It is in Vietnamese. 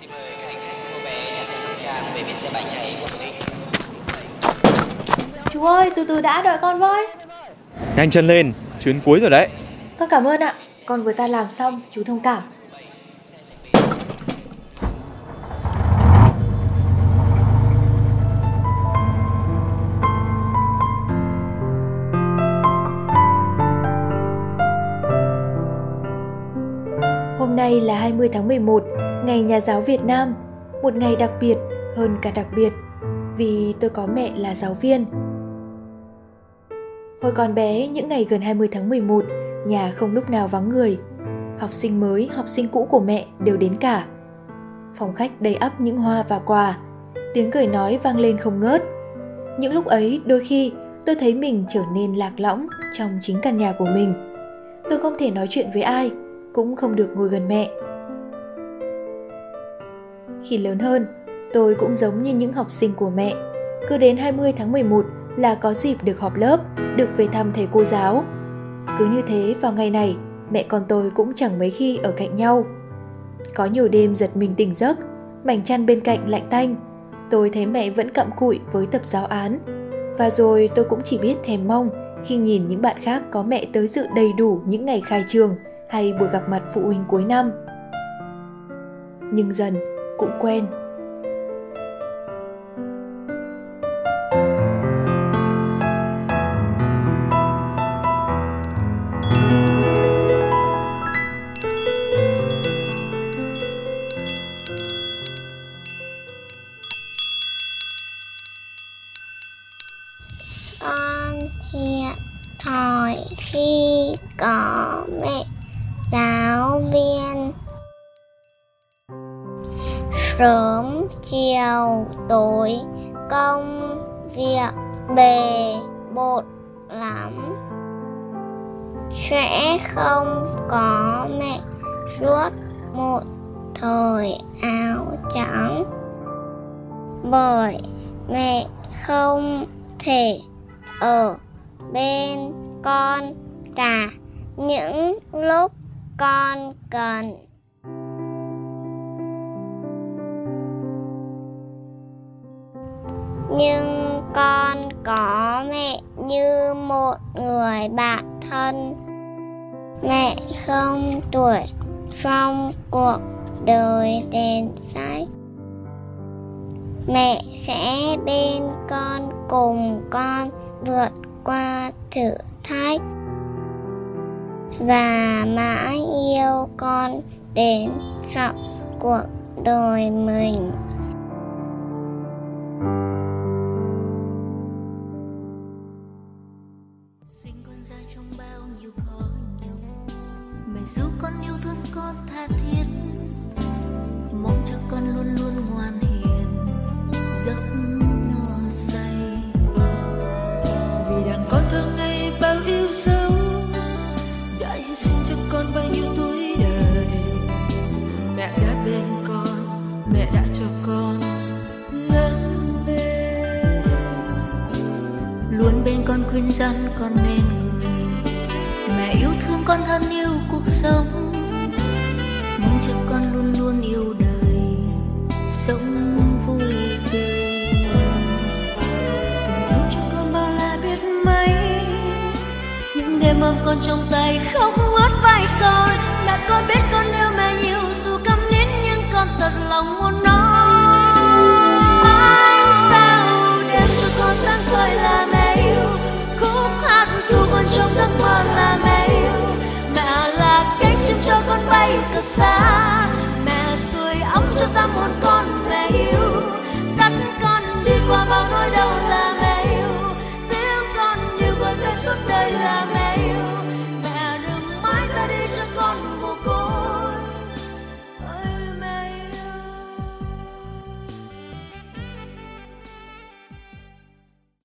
Xin mời các hành khách cô bé nhà xe Sóc Trang về bến xe bãi cháy của Phước Ích. Chú ơi, từ từ đã đợi con với. Nhanh chân lên, chuyến cuối rồi đấy. Con cảm ơn ạ. Con vừa ta làm xong, chú thông cảm. Hôm nay là 20 tháng 11, ngày Nhà giáo Việt Nam, một ngày đặc biệt hơn cả đặc biệt vì tôi có mẹ là giáo viên. Hồi còn bé, những ngày gần 20 tháng 11, nhà không lúc nào vắng người. Học sinh mới, học sinh cũ của mẹ đều đến cả. Phòng khách đầy ắp những hoa và quà, tiếng cười nói vang lên không ngớt. Những lúc ấy, đôi khi tôi thấy mình trở nên lạc lõng trong chính căn nhà của mình. Tôi không thể nói chuyện với ai, cũng không được ngồi gần mẹ. Khi lớn hơn, tôi cũng giống như những học sinh của mẹ. Cứ đến 20 tháng 11 là có dịp được họp lớp, được về thăm thầy cô giáo. Cứ như thế vào ngày này, mẹ con tôi cũng chẳng mấy khi ở cạnh nhau. Có nhiều đêm giật mình tỉnh giấc, mảnh chăn bên cạnh lạnh tanh. Tôi thấy mẹ vẫn cặm cụi với tập giáo án. Và rồi tôi cũng chỉ biết thèm mong khi nhìn những bạn khác có mẹ tới dự đầy đủ những ngày khai trường hay buổi gặp mặt phụ huynh cuối năm. Nhưng dần cũng quen. Con thiệt thòi khi có mẹ giáo viên sớm chiều tối công việc bề bộn lắm. Sẽ không có mẹ suốt một thời áo trắng. Bởi mẹ không thể ở bên con cả những lúc con cần. Nhưng con có mẹ như một người bạn thân. Mẹ không tuổi trong cuộc đời đèn sách mẹ sẽ bên con cùng con vượt qua thử thách. Và mãi yêu con đến trọn cuộc đời mình. Mẹ giúp con yêu thương con tha thiết. Mong cho con luôn luôn ngoan hiền. Giấc no say. Vì đàn con thương ngày bao yêu dấu đã hy sinh cho con bao nhiêu tuổi đời. Mẹ đã bên con, mẹ đã cho con lớn lên luôn bên con khuyên răn con nên người mẹ yêu thương con thân yêu cuộc sống. Mong cho con luôn luôn yêu đời, sống vui tươi. Tình thương cho con bao la biết mấy, những đêm ôm con trong tay khóc ướt vai con. Mẹ con biết con yêu mẹ nhiều, dù câm nín nhưng con thật lòng xa. Mẹ sưởi ấm cho ta hồn con mẹ yêu. Dắt con đi qua bao nỗi đau